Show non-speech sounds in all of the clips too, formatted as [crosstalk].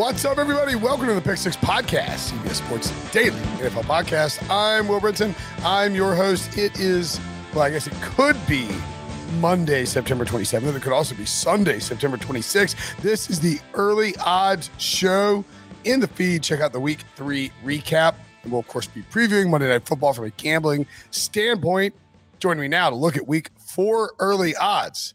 What's up, everybody? Welcome to the Pick Six Podcast, CBS Sports Daily NFL Podcast. I'm Will Brinson. I'm your host. It is, well, I guess it could be Monday, September 27th. It could also be Sunday, September 26th. This is the early odds show in the feed. Check out the week three recap. And we'll, of course, be previewing Monday Night Football from a gambling standpoint. Joining me now to look at week four early odds.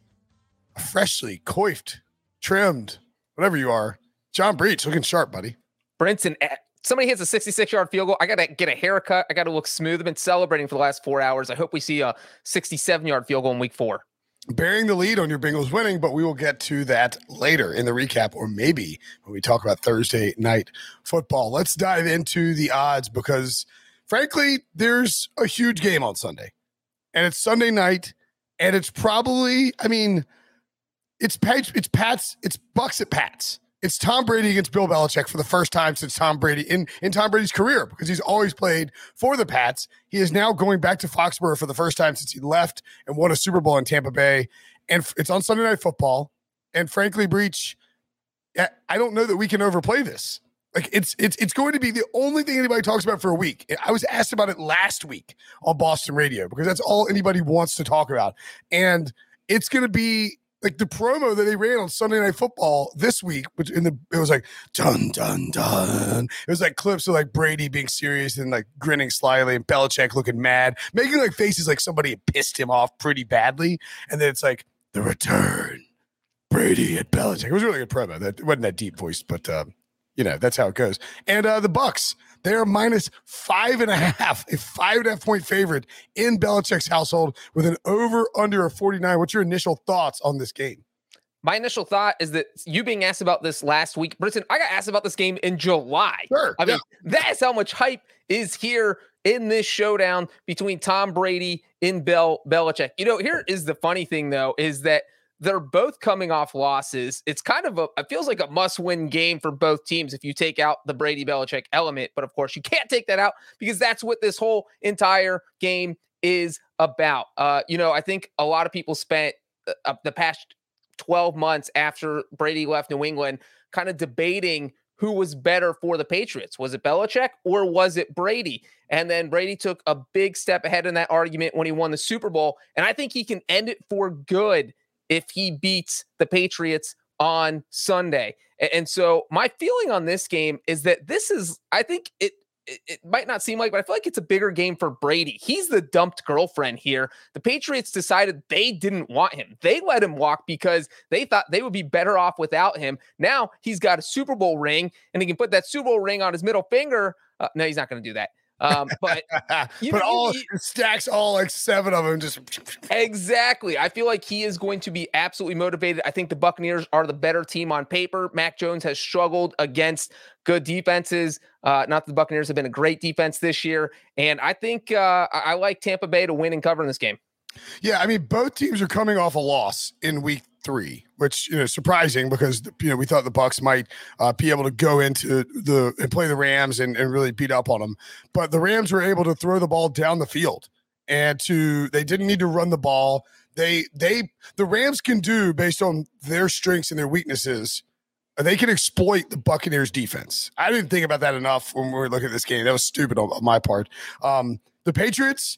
Freshly coiffed, trimmed, whatever you are John Breech looking sharp, buddy. Brinson, eh, somebody hits a 66 yard field goal. I got to get a haircut. I got to look smooth. I've been celebrating for the last four hours. I hope we see a 67 yard field goal in week four. Bearing the lead on your Bengals winning, but we will get to that later in the recap, or maybe when we talk about Thursday night football. Let's dive into the odds because, frankly, there's a huge game on Sunday, and it's Sunday night, and it's probably, I mean, it's Pats, it's Pats, it's Bucks at Pats it's Tom Brady against Bill Belichick for the first time since Tom Brady in, in Tom Brady's career because he's always played for the Pats. He is now going back to Foxborough for the first time since he left and won a Super Bowl in Tampa Bay. And it's on Sunday Night Football. And frankly, Breech, I don't know that we can overplay this. Like it's it's it's going to be the only thing anybody talks about for a week. I was asked about it last week on Boston radio because that's all anybody wants to talk about. And it's going to be like the promo that they ran on Sunday Night Football this week, which in the it was like dun dun dun. It was like clips of like Brady being serious and like grinning slyly and Belichick looking mad, making like faces like somebody had pissed him off pretty badly. And then it's like the return, Brady at Belichick. It was really good promo. That wasn't that deep voice, but um, you know that's how it goes. And uh, the Bucks, they are minus five and a half, a five and a half point favorite in Belichick's household with an over under a 49. What's your initial thoughts on this game? My initial thought is that you being asked about this last week, Brinson, I got asked about this game in July. Sure. I mean, yeah. that's how much hype is here in this showdown between Tom Brady and Bill Belichick. You know, here is the funny thing though, is that they're both coming off losses. It's kind of a, it feels like a must win game for both teams if you take out the Brady Belichick element. But of course, you can't take that out because that's what this whole entire game is about. Uh, you know, I think a lot of people spent uh, the past 12 months after Brady left New England kind of debating who was better for the Patriots. Was it Belichick or was it Brady? And then Brady took a big step ahead in that argument when he won the Super Bowl. And I think he can end it for good if he beats the Patriots on Sunday. And so my feeling on this game is that this is, I think it, it, might not seem like, but I feel like it's a bigger game for Brady. He's the dumped girlfriend here. The Patriots decided they didn't want him. They let him walk because they thought they would be better off without him. Now he's got a Super Bowl ring and he can put that Super Bowl ring on his middle finger. Uh, no, he's not going to do that. Um, but [laughs] you but know, all you, stacks all like seven of them just exactly. I feel like he is going to be absolutely motivated. I think the Buccaneers are the better team on paper. Mac Jones has struggled against good defenses. Uh, not that the Buccaneers have been a great defense this year, and I think uh, I, I like Tampa Bay to win and cover in this game. Yeah, I mean both teams are coming off a loss in week three, which you know surprising because you know we thought the Bucks might uh, be able to go into the and play the Rams and, and really beat up on them, but the Rams were able to throw the ball down the field and to they didn't need to run the ball. They they the Rams can do based on their strengths and their weaknesses. They can exploit the Buccaneers defense. I didn't think about that enough when we were looking at this game. That was stupid on, on my part. Um, the Patriots,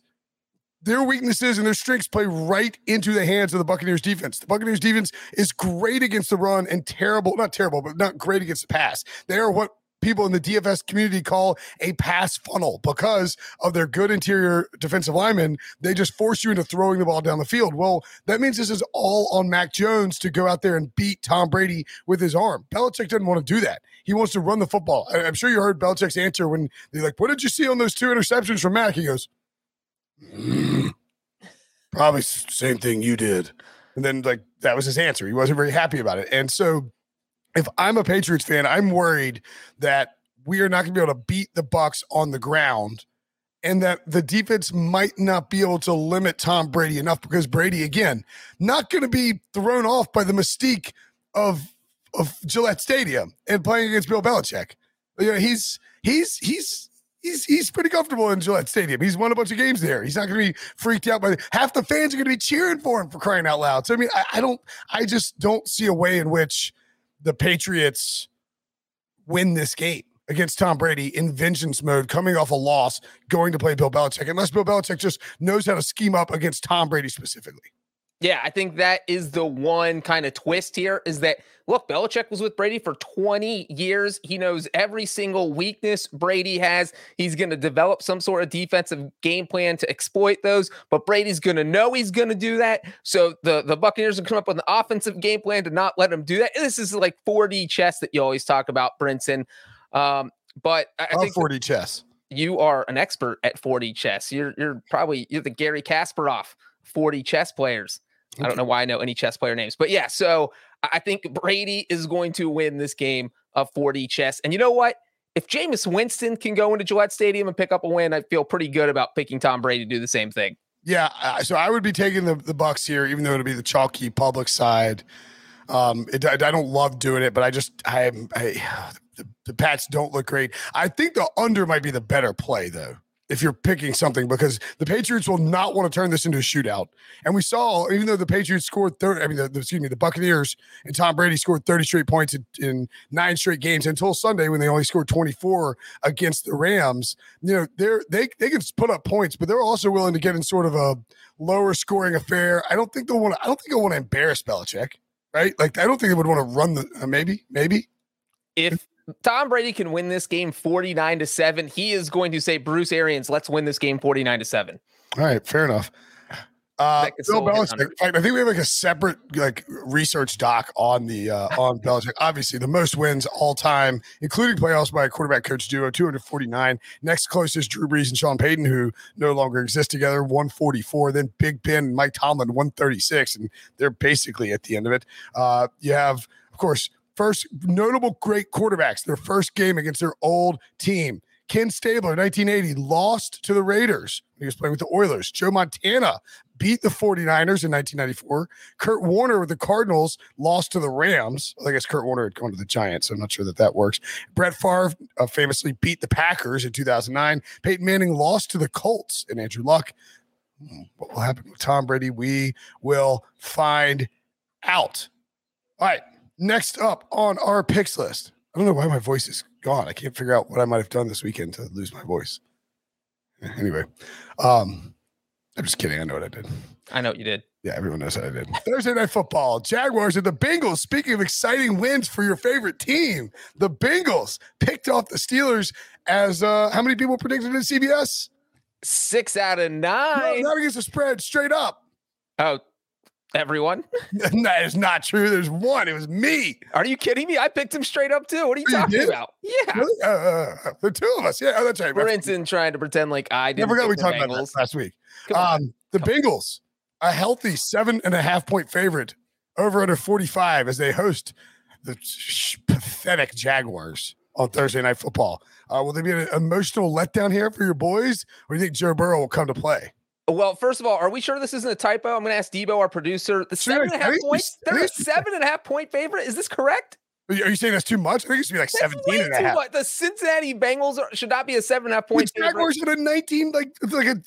their weaknesses and their strengths play right into the hands of the Buccaneers defense. The Buccaneers defense is great against the run and terrible, not terrible, but not great against the pass. They are what people in the DFS community call a pass funnel because of their good interior defensive linemen. They just force you into throwing the ball down the field. Well, that means this is all on Mac Jones to go out there and beat Tom Brady with his arm. Belichick doesn't want to do that. He wants to run the football. I'm sure you heard Belichick's answer when they're like, What did you see on those two interceptions from Mac? He goes, probably same thing you did. And then like that was his answer. He wasn't very happy about it. And so if I'm a Patriots fan, I'm worried that we are not going to be able to beat the Bucks on the ground and that the defense might not be able to limit Tom Brady enough because Brady again not going to be thrown off by the mystique of of Gillette Stadium and playing against Bill Belichick. You know, he's he's he's he's he's pretty comfortable in Gillette Stadium. He's won a bunch of games there. He's not going to be freaked out by the, half the fans are going to be cheering for him for crying out loud. So I mean, I, I don't, I just don't see a way in which the Patriots win this game against Tom Brady in vengeance mode, coming off a loss, going to play Bill Belichick, unless Bill Belichick just knows how to scheme up against Tom Brady specifically. Yeah, I think that is the one kind of twist here is that look, Belichick was with Brady for 20 years. He knows every single weakness Brady has. He's going to develop some sort of defensive game plan to exploit those, but Brady's going to know he's going to do that. So the, the Buccaneers will come up with an offensive game plan to not let him do that. This is like 4D chess that you always talk about, Brinson. Um, but I, I think 4D chess. You are an expert at 4D chess. You're you're probably you're the Garry Kasparov 4D chess players. I don't know why I know any chess player names, but yeah. So I think Brady is going to win this game of 4D chess. And you know what? If Jameis Winston can go into Gillette Stadium and pick up a win, I feel pretty good about picking Tom Brady to do the same thing. Yeah, so I would be taking the the Bucs here, even though it'll be the chalky public side. Um, it, I, I don't love doing it, but I just I, I [sighs] the, the Pats don't look great. I think the under might be the better play though. If you're picking something, because the Patriots will not want to turn this into a shootout, and we saw even though the Patriots scored thirty, I mean, the, the, excuse me, the Buccaneers and Tom Brady scored thirty straight points in, in nine straight games until Sunday when they only scored twenty four against the Rams. You know, they're they they can put up points, but they're also willing to get in sort of a lower scoring affair. I don't think they'll want to. I don't think they'll want to embarrass Belichick, right? Like I don't think they would want to run the uh, maybe maybe if Tom Brady can win this game 49 to 7. He is going to say, Bruce Arians, let's win this game 49 to 7. All right, fair enough. Uh, Bill Belichick. I think we have like a separate like research doc on the uh, on Belichick. Obviously, the most wins all time, including playoffs by a quarterback coach duo, 249. Next closest, Drew Brees and Sean Payton, who no longer exist together, 144. Then Big Ben and Mike Tomlin, 136, and they're basically at the end of it. Uh, you have, of course, first notable great quarterbacks, their first game against their old team. Ken Stabler, 1980, lost to the Raiders. He was playing with the Oilers. Joe Montana beat the 49ers in 1994. Kurt Warner with the Cardinals lost to the Rams. I guess Kurt Warner had gone to the Giants. So I'm not sure that that works. Brett Favre uh, famously beat the Packers in 2009. Peyton Manning lost to the Colts and Andrew Luck. Hmm, what will happen with Tom Brady? We will find out. All right. Next up on our picks list. I don't know why my voice is gone. I can't figure out what I might have done this weekend to lose my voice. Anyway, um, I'm just kidding. I know what I did. I know what you did. Yeah, everyone knows what I did. Thursday night football. Jaguars and the Bengals. Speaking of exciting wins for your favorite team, the Bengals picked off the Steelers as uh how many people predicted in CBS? Six out of nine. No, not against the spread, straight up. Oh, Everyone? [laughs] that is not true. There's one. It was me. Are you kidding me? I picked him straight up too. What are you, you talking did? about? Yeah. Really? Uh, uh, uh, the two of us. Yeah, oh, that's right. Brinson trying to pretend like I didn't. I forgot we talked Bengals. about that last week. Um, the Come Bengals, on. a healthy seven and a half point favorite over under 45 as they host the sh- pathetic Jaguars on Thursday Night Football. Uh, will there be an emotional letdown here for your boys, or do you think Joe Burrow will come to play? Well, first of all, are we sure this isn't a typo? I'm going to ask Debo, our producer. The seven and a half points. They're a seven and a half point favorite. Is this correct? Are you saying that's too much? I think it should be like that's 17 and a half. Much. The Cincinnati Bengals are, should not be a seven and a half point. The Jaguars had a 19, like, like a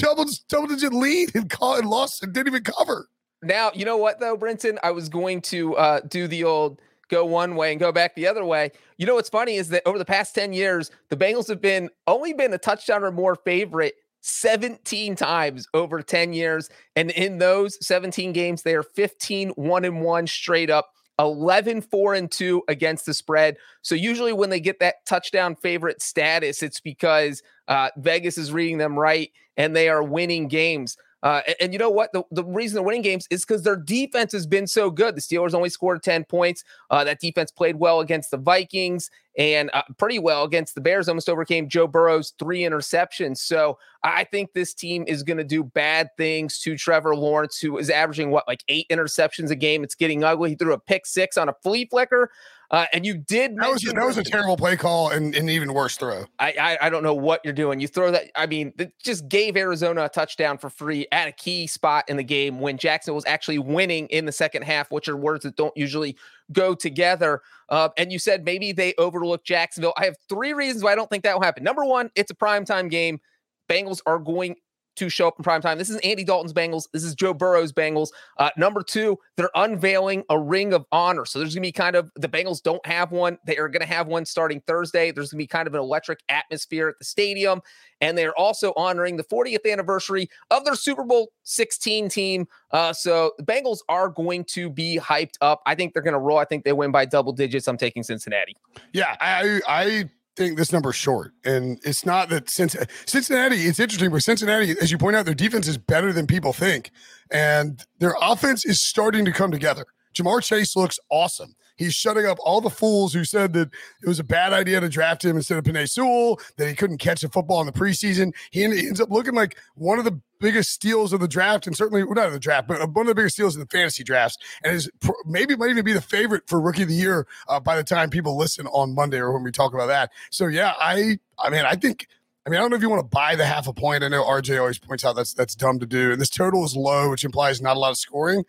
double, double digit lead and, call, and lost and didn't even cover. Now, you know what, though, Brinson? I was going to uh, do the old go one way and go back the other way. You know what's funny is that over the past 10 years, the Bengals have been only been a touchdown or more favorite 17 times over 10 years. And in those 17 games, they are 15 1 and 1 straight up. 11 4 and 2 against the spread. So usually when they get that touchdown favorite status, it's because uh, Vegas is reading them right and they are winning games. Uh, and, and, you know what? The, the reason they're winning games is because their defense has been so good. The Steelers only scored 10 points. Uh, that defense played well against the Vikings and uh, pretty well against the Bears, almost overcame Joe Burrow's three interceptions. So I think this team is going to do bad things to Trevor Lawrence, who is averaging what, like eight interceptions a game. It's getting ugly. He threw a pick six on a flea flicker. Uh, and you did that was, that was a terrible play call and an even worse throw. I, I, I don't know what you're doing. You throw that. I mean, it just gave Arizona a touchdown for free at a key spot in the game when Jackson was actually winning in the second half, which are words that don't usually go together. Uh, and you said maybe they overlooked Jacksonville. I have three reasons why I don't think that will happen. Number one, it's a primetime game. Bengals are going to show up in prime time. This is Andy Dalton's Bengals. This is Joe Burrow's Bengals. Uh, number two, they're unveiling a ring of honor. So there's going to be kind of the Bengals don't have one. They are going to have one starting Thursday. There's going to be kind of an electric atmosphere at the stadium. And they're also honoring the 40th anniversary of their Super Bowl 16 team. Uh, so the Bengals are going to be hyped up. I think they're going to roll. I think they win by double digits. I'm taking Cincinnati. Yeah, I I think this number's short. And it's not that since Cincinnati, it's interesting, but Cincinnati, as you point out, their defense is better than people think. And their offense is starting to come together. Ja'Marr Chase looks awesome. He's shutting up all the fools who said that it was a bad idea to draft him instead of Penei Sewell, that he couldn't catch a football in the preseason. He ends up looking like one of the biggest steals of the draft, and certainly well, not of the draft, but one of the biggest steals in the fantasy drafts, and is maybe might even be the favorite for rookie of the year uh, by the time people listen on Monday or when we talk about that. So yeah, I I mean I think. I mean, I don't know if you want to buy the half a point. I know RJ always points out that's that's dumb to do, and this total is low, which implies not a lot of scoring.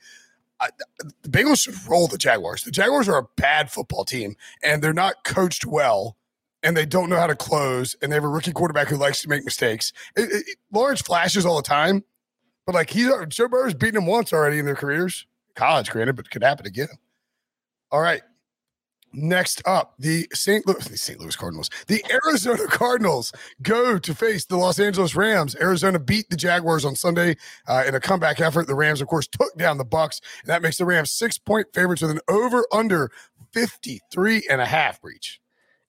I, the Bengals should roll the Jaguars. The Jaguars are a bad football team, and they're not coached well, and they don't know how to close, and they have a rookie quarterback who likes to make mistakes. It, it, Lawrence flashes all the time, but like he's Joe Burrow's beaten him once already in their careers, college, granted, but it could happen again. All right, Next up, the St. Louis, [laughs] the St. Louis Cardinals, the Arizona Cardinals go to face the Los Angeles Rams. Arizona beat the Jaguars on Sunday uh, in a comeback effort. The Rams, of course, took down the Bucks, and that makes the Rams six point favorites with an over under 53 and a half Breech.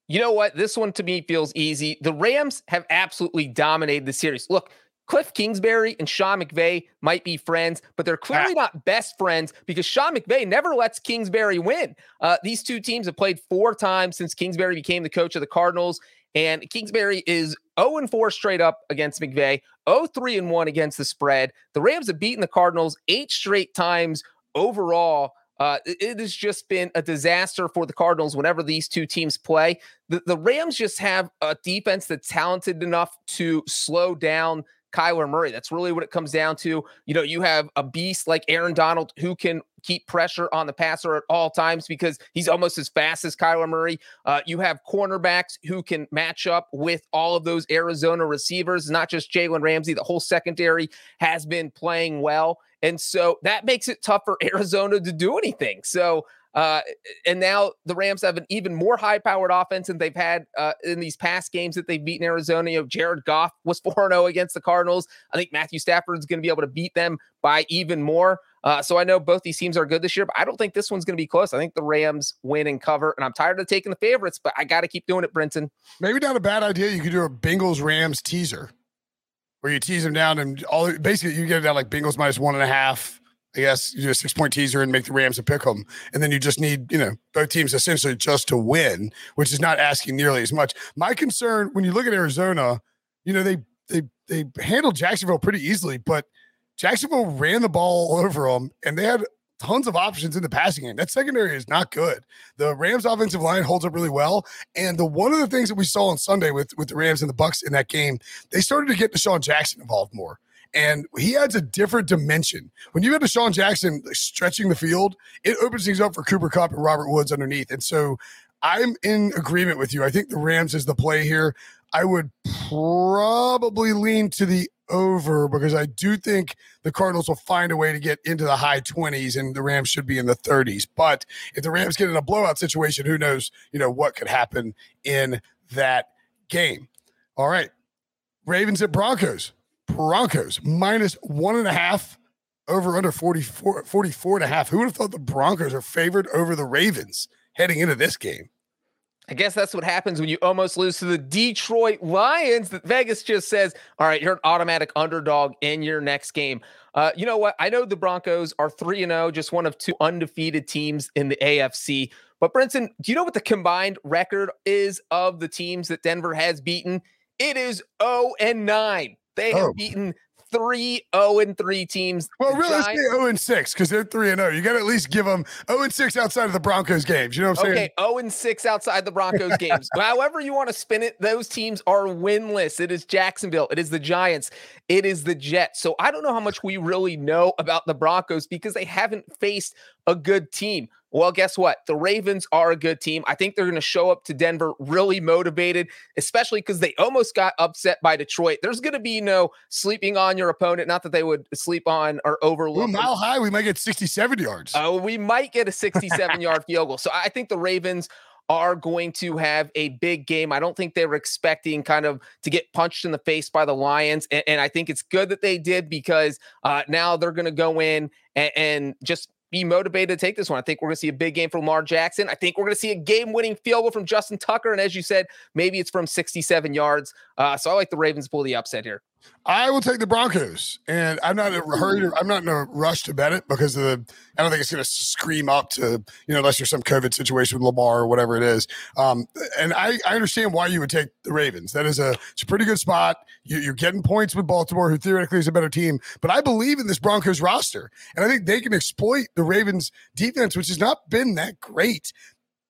You know what? This one to me feels easy. The Rams have absolutely dominated the series. Look, Cliff Kingsbury and Sean McVay might be friends, but they're clearly not best friends because Sean McVay never lets Kingsbury win. Uh, these two teams have played four times since Kingsbury became the coach of the Cardinals, and Kingsbury is 0 4 straight up against McVay, 0 3 1 against the spread. The Rams have beaten the Cardinals eight straight times overall. Uh, it has just been a disaster for the Cardinals whenever these two teams play. The, the Rams just have a defense that's talented enough to slow down Kyler Murray. That's really what it comes down to. You know, you have a beast like Aaron Donald who can keep pressure on the passer at all times because he's almost as fast as Kyler Murray. Uh, you have cornerbacks who can match up with all of those Arizona receivers, not just Jalen Ramsey. The whole secondary has been playing well. And so that makes it tough for [laughs] Arizona to do anything. So uh, and now the Rams have an even more high powered offense than they've had uh, in these past games that they've beaten Arizona. You know, Jared Goff was [laughs] 4 0 against the Cardinals. I think Matthew Stafford's going to be able to beat them by even more. Uh, so I know both these teams are good this year, but I don't think this one's going to be close. I think the Rams win and cover, and I'm tired of taking the favorites, but I got to keep doing it, Brinson. Maybe not a bad idea. You could do a Bengals Rams teaser where you tease them down and all basically you get it down like Bengals minus one and a half I guess you do a six point teaser and make the Rams a pick them. And then you just need, you know, both teams essentially just to win, which is not asking nearly as much. My concern when you look at Arizona, you know, they they they handled Jacksonville pretty easily, but Jacksonville ran the ball all over them and they had tons of options in the passing game. That secondary is not good. The Rams offensive line holds up really well. And the one of the things that we saw on Sunday with, with the Rams and the Bucks in that game, they started to get DeSean Jackson involved more and he adds a different dimension. When you have DeSean Jackson stretching the field, it opens things up for Cooper Kupp and Robert Woods underneath. And so I'm in agreement with you. I think the Rams is the play here. I would probably lean to the over because I do think the Cardinals will find a way to get into the high 20s and the Rams should be in the 30s. But if the Rams get in a blowout situation, who knows, you know, what could happen in that game. All right. Ravens at Broncos. Broncos minus one and a half over under 44, 44 and a half. Who would have thought the Broncos are favored over the Ravens heading into this game? I guess that's what happens when you almost lose to the Detroit Lions. That Vegas just says, "All right, you're an automatic underdog in your next game." Uh, you know what? I know the Broncos are three and zero, oh, just one of two undefeated teams in the AFC. But Brinson, do you know what the combined record is of the teams that Denver has beaten? It is zero oh and nine. They have oh. beaten three 0 and 3 teams. Well, really, Giants- 0 and 6 because they're 3 and 0. You got to at least give them 0 and 6 outside of the Broncos games. You know what I'm saying? Okay, 0 and 6 outside the Broncos games. [laughs] However, you want to spin it, those teams are winless. It is Jacksonville, it is the Giants, it is the Jets. So I don't know how much we really know about the Broncos because they haven't faced a good team. Well, guess what? The Ravens are a good team. I think they're going to show up to Denver really motivated, especially because they almost got upset by Detroit. There's going to be no sleeping on your opponent. Not that they would sleep on or overlook. Ooh, mile high, we might get 67 yards. Oh, uh, we might get a 67 [laughs] yard field goal. So I think the Ravens are going to have a big game. I don't think they were expecting kind of to get punched in the face by the Lions. And, and I think it's good that they did because uh, now they're going to go in and, and just be motivated to take this one. I think we're going to see a big game from Lamar Jackson. I think we're going to see a game winning field goal from Justin Tucker. And as you said, maybe it's from 67 yards. Uh, so I like the Ravens pull the upset here. I will take the Broncos, and I'm not in a hurry. I'm not in a rush to bet it because of the. I don't think it's going to scream up to you know unless there's some COVID situation with Lamar or whatever it is. Um, and I, I understand why you would take the Ravens. That is a it's a pretty good spot. You, are getting points with Baltimore, who theoretically is a better team. But I believe in this Broncos roster, and I think they can exploit the Ravens defense, which has not been that great.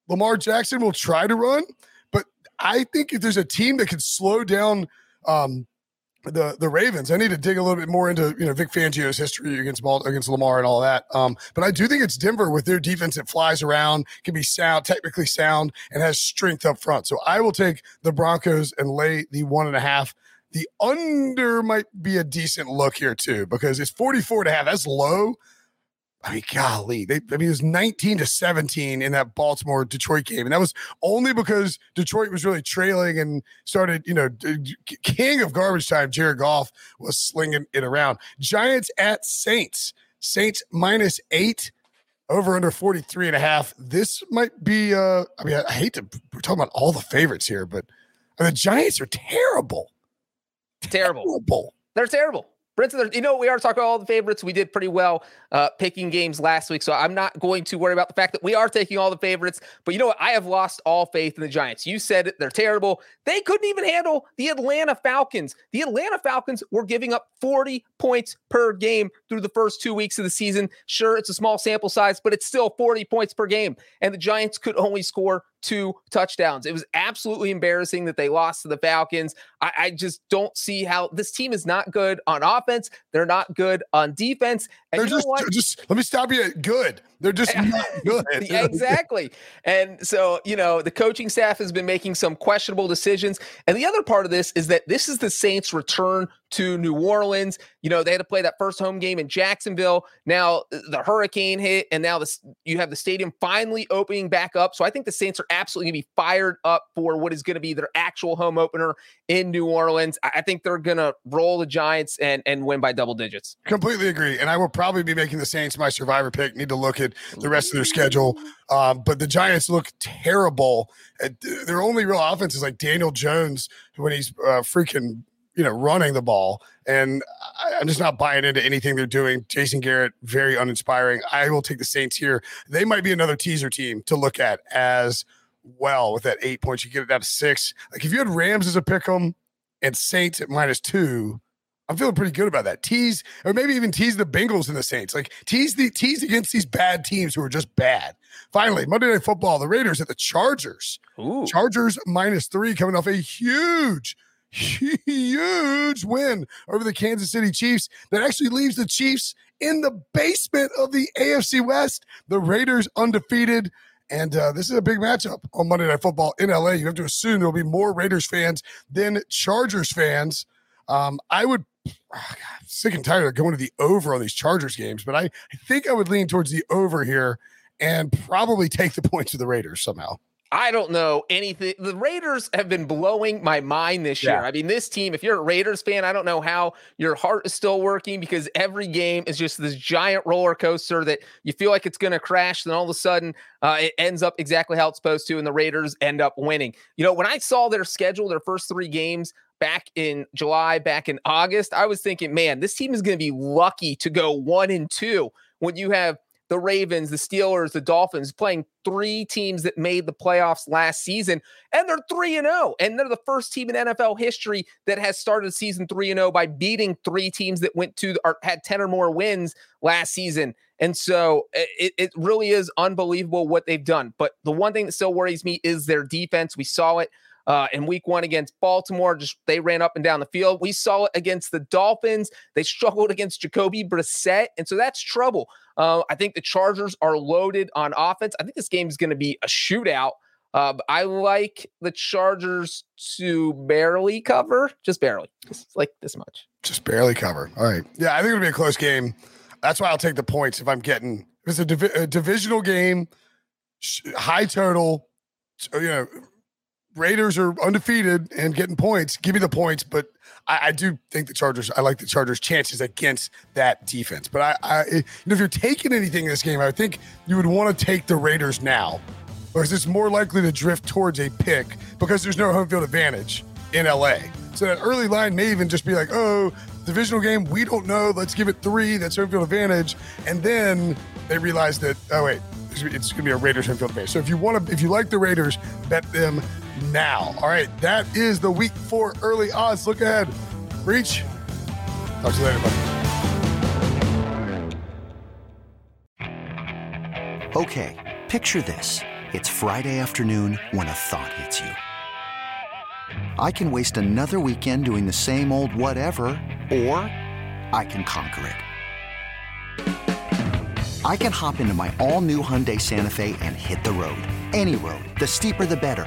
Lamar Jackson will try to run, but I think if there's a team that can slow down. Um, the the Ravens. I need to dig a little bit more into you know Vic Fangio's history against Ball, against Lamar and all that. Um, but I do think it's Denver with their defense that flies around, can be sound, technically sound, and has strength up front. So I will take the Broncos and lay the one and a half. The under might be a decent look here too because it's 44 and a half. That's low. I mean, golly, they, I mean, it was 19 to 17 in that Baltimore Detroit game. And that was only because Detroit was really trailing and started, you know, king of garbage time. Jared Goff was slinging it around. Giants at Saints, Saints minus eight over under 43 and a half. This might be, uh, I mean, I, hate to, we're talking about all the favorites here, but the Giants are terrible. Terrible. terrible. They're terrible. Brinson, you know, we are talking all the favorites. We did pretty well uh, picking games last week, so I'm not going to worry about the fact that we are taking all the favorites. But you know what? I have lost all faith in the Giants. You said they're terrible. They couldn't even handle the Atlanta Falcons. The Atlanta Falcons were giving up 40 points per game through the first two weeks of the season. Sure, it's a small sample size, but it's still 40 points per game, and the Giants could only score two touchdowns. It was absolutely embarrassing that they lost to the Falcons. I, I, just don't see how this team is not good on offense. They're not good on defense. And They're just, just let me stop you. Good. They're just [laughs] not good. [laughs] exactly. And so, you know, the coaching staff has been making some questionable decisions. And the other part of this is that this is the Saints' return to New Orleans. You know, they had to play that first home game in Jacksonville. Now uh, the hurricane hit, and now this you have the stadium finally opening back up. So I think the Saints are absolutely gonna be fired up for what is gonna be their actual home opener in New Orleans. I think they're gonna roll the Giants and and win by double digits. Completely agree. And I will probably be making the Saints my survivor pick. Need to look at the rest of their schedule. Um, but the Giants look terrible. Their only real offense is like Daniel Jones when he's uh, freaking you know running the ball. And I, I'm just not buying into anything they're doing. Jason Garrett very uninspiring. I will take the Saints here. They might be another teaser team to look at as well with that eight points. You get it down to six. Like if you had Rams as a pick 'em and Saints at minus two I'm feeling pretty good about that. Tease, or maybe even tease the Bengals and the Saints. Like tease the tease against these bad teams who are just bad. Finally, Monday Night Football, the Raiders at the Chargers. Ooh. Chargers minus three coming off a huge, huge win over the Kansas City Chiefs that actually leaves the Chiefs in the basement of the AFC West. The Raiders undefeated. And uh, this is a big matchup on Monday Night Football in LA. You have to assume there'll be more Raiders fans than Chargers fans. Um, I would God, sick and tired of going to the over on these Chargers games, but I, I think I would lean towards the over here and probably take the [laughs] points of the Raiders somehow. I don't know anything. The Raiders have been blowing my mind this year. Yeah. I mean, this team, if you're a Raiders fan, I don't know how your heart is still working because every game is just this giant roller coaster that you feel like it's going to crash. Then all of a sudden, uh, it ends up exactly how it's supposed to, and the Raiders end up winning. You know, when I saw their schedule, their first three games, back in July, back in August, I was thinking, man, this team is going to be lucky to go one and two when you have the Ravens, the Steelers, the Dolphins playing three teams that made the playoffs last season, and they're 3 and 0. And they're the first team in NFL history that has started season 3 and 0 by beating three teams that went to or had 10 or more wins last season. And so it, it really is unbelievable what they've done. But the one thing that still worries me is their defense. We saw it uh, in week one against Baltimore. Just they ran up and down the field. We saw it against the Dolphins. They [laughs] struggled against Jacoby Brissett. And so that's trouble. Uh, I think the Chargers are loaded on offense. I think this game is going to be a shootout. Uh, I like the Chargers to barely cover, just barely, just like this much. Just barely cover. All right. Yeah, I think it'll be a close game. That's why I'll take the points if I'm getting. If it's a, divi- a divisional game, sh- high total. You know, Raiders are undefeated and getting points. Give me the points, but I, I do think the Chargers. I like the Chargers' chances against that defense. But I, I you know, if you're taking anything in this game, I think you would want to take the Raiders now, or is it's more likely to drift towards a pick because there's no home field advantage in LA. So that early line may even just be like, oh, divisional game, we don't know. Let's give it three. That's home field advantage, and then they realize that oh wait, it's going to be a Raiders home field advantage. So if you want to, if you like the Raiders, bet them now. All right, that is the week four early odds. Look ahead. Reach. Talk to you later, buddy. Okay, picture this. It's Friday afternoon when a thought hits you. I can waste another weekend doing the same old whatever, or I can conquer it. I can hop into my all new Hyundai Santa Fe and hit the road. Any road. The steeper, the better.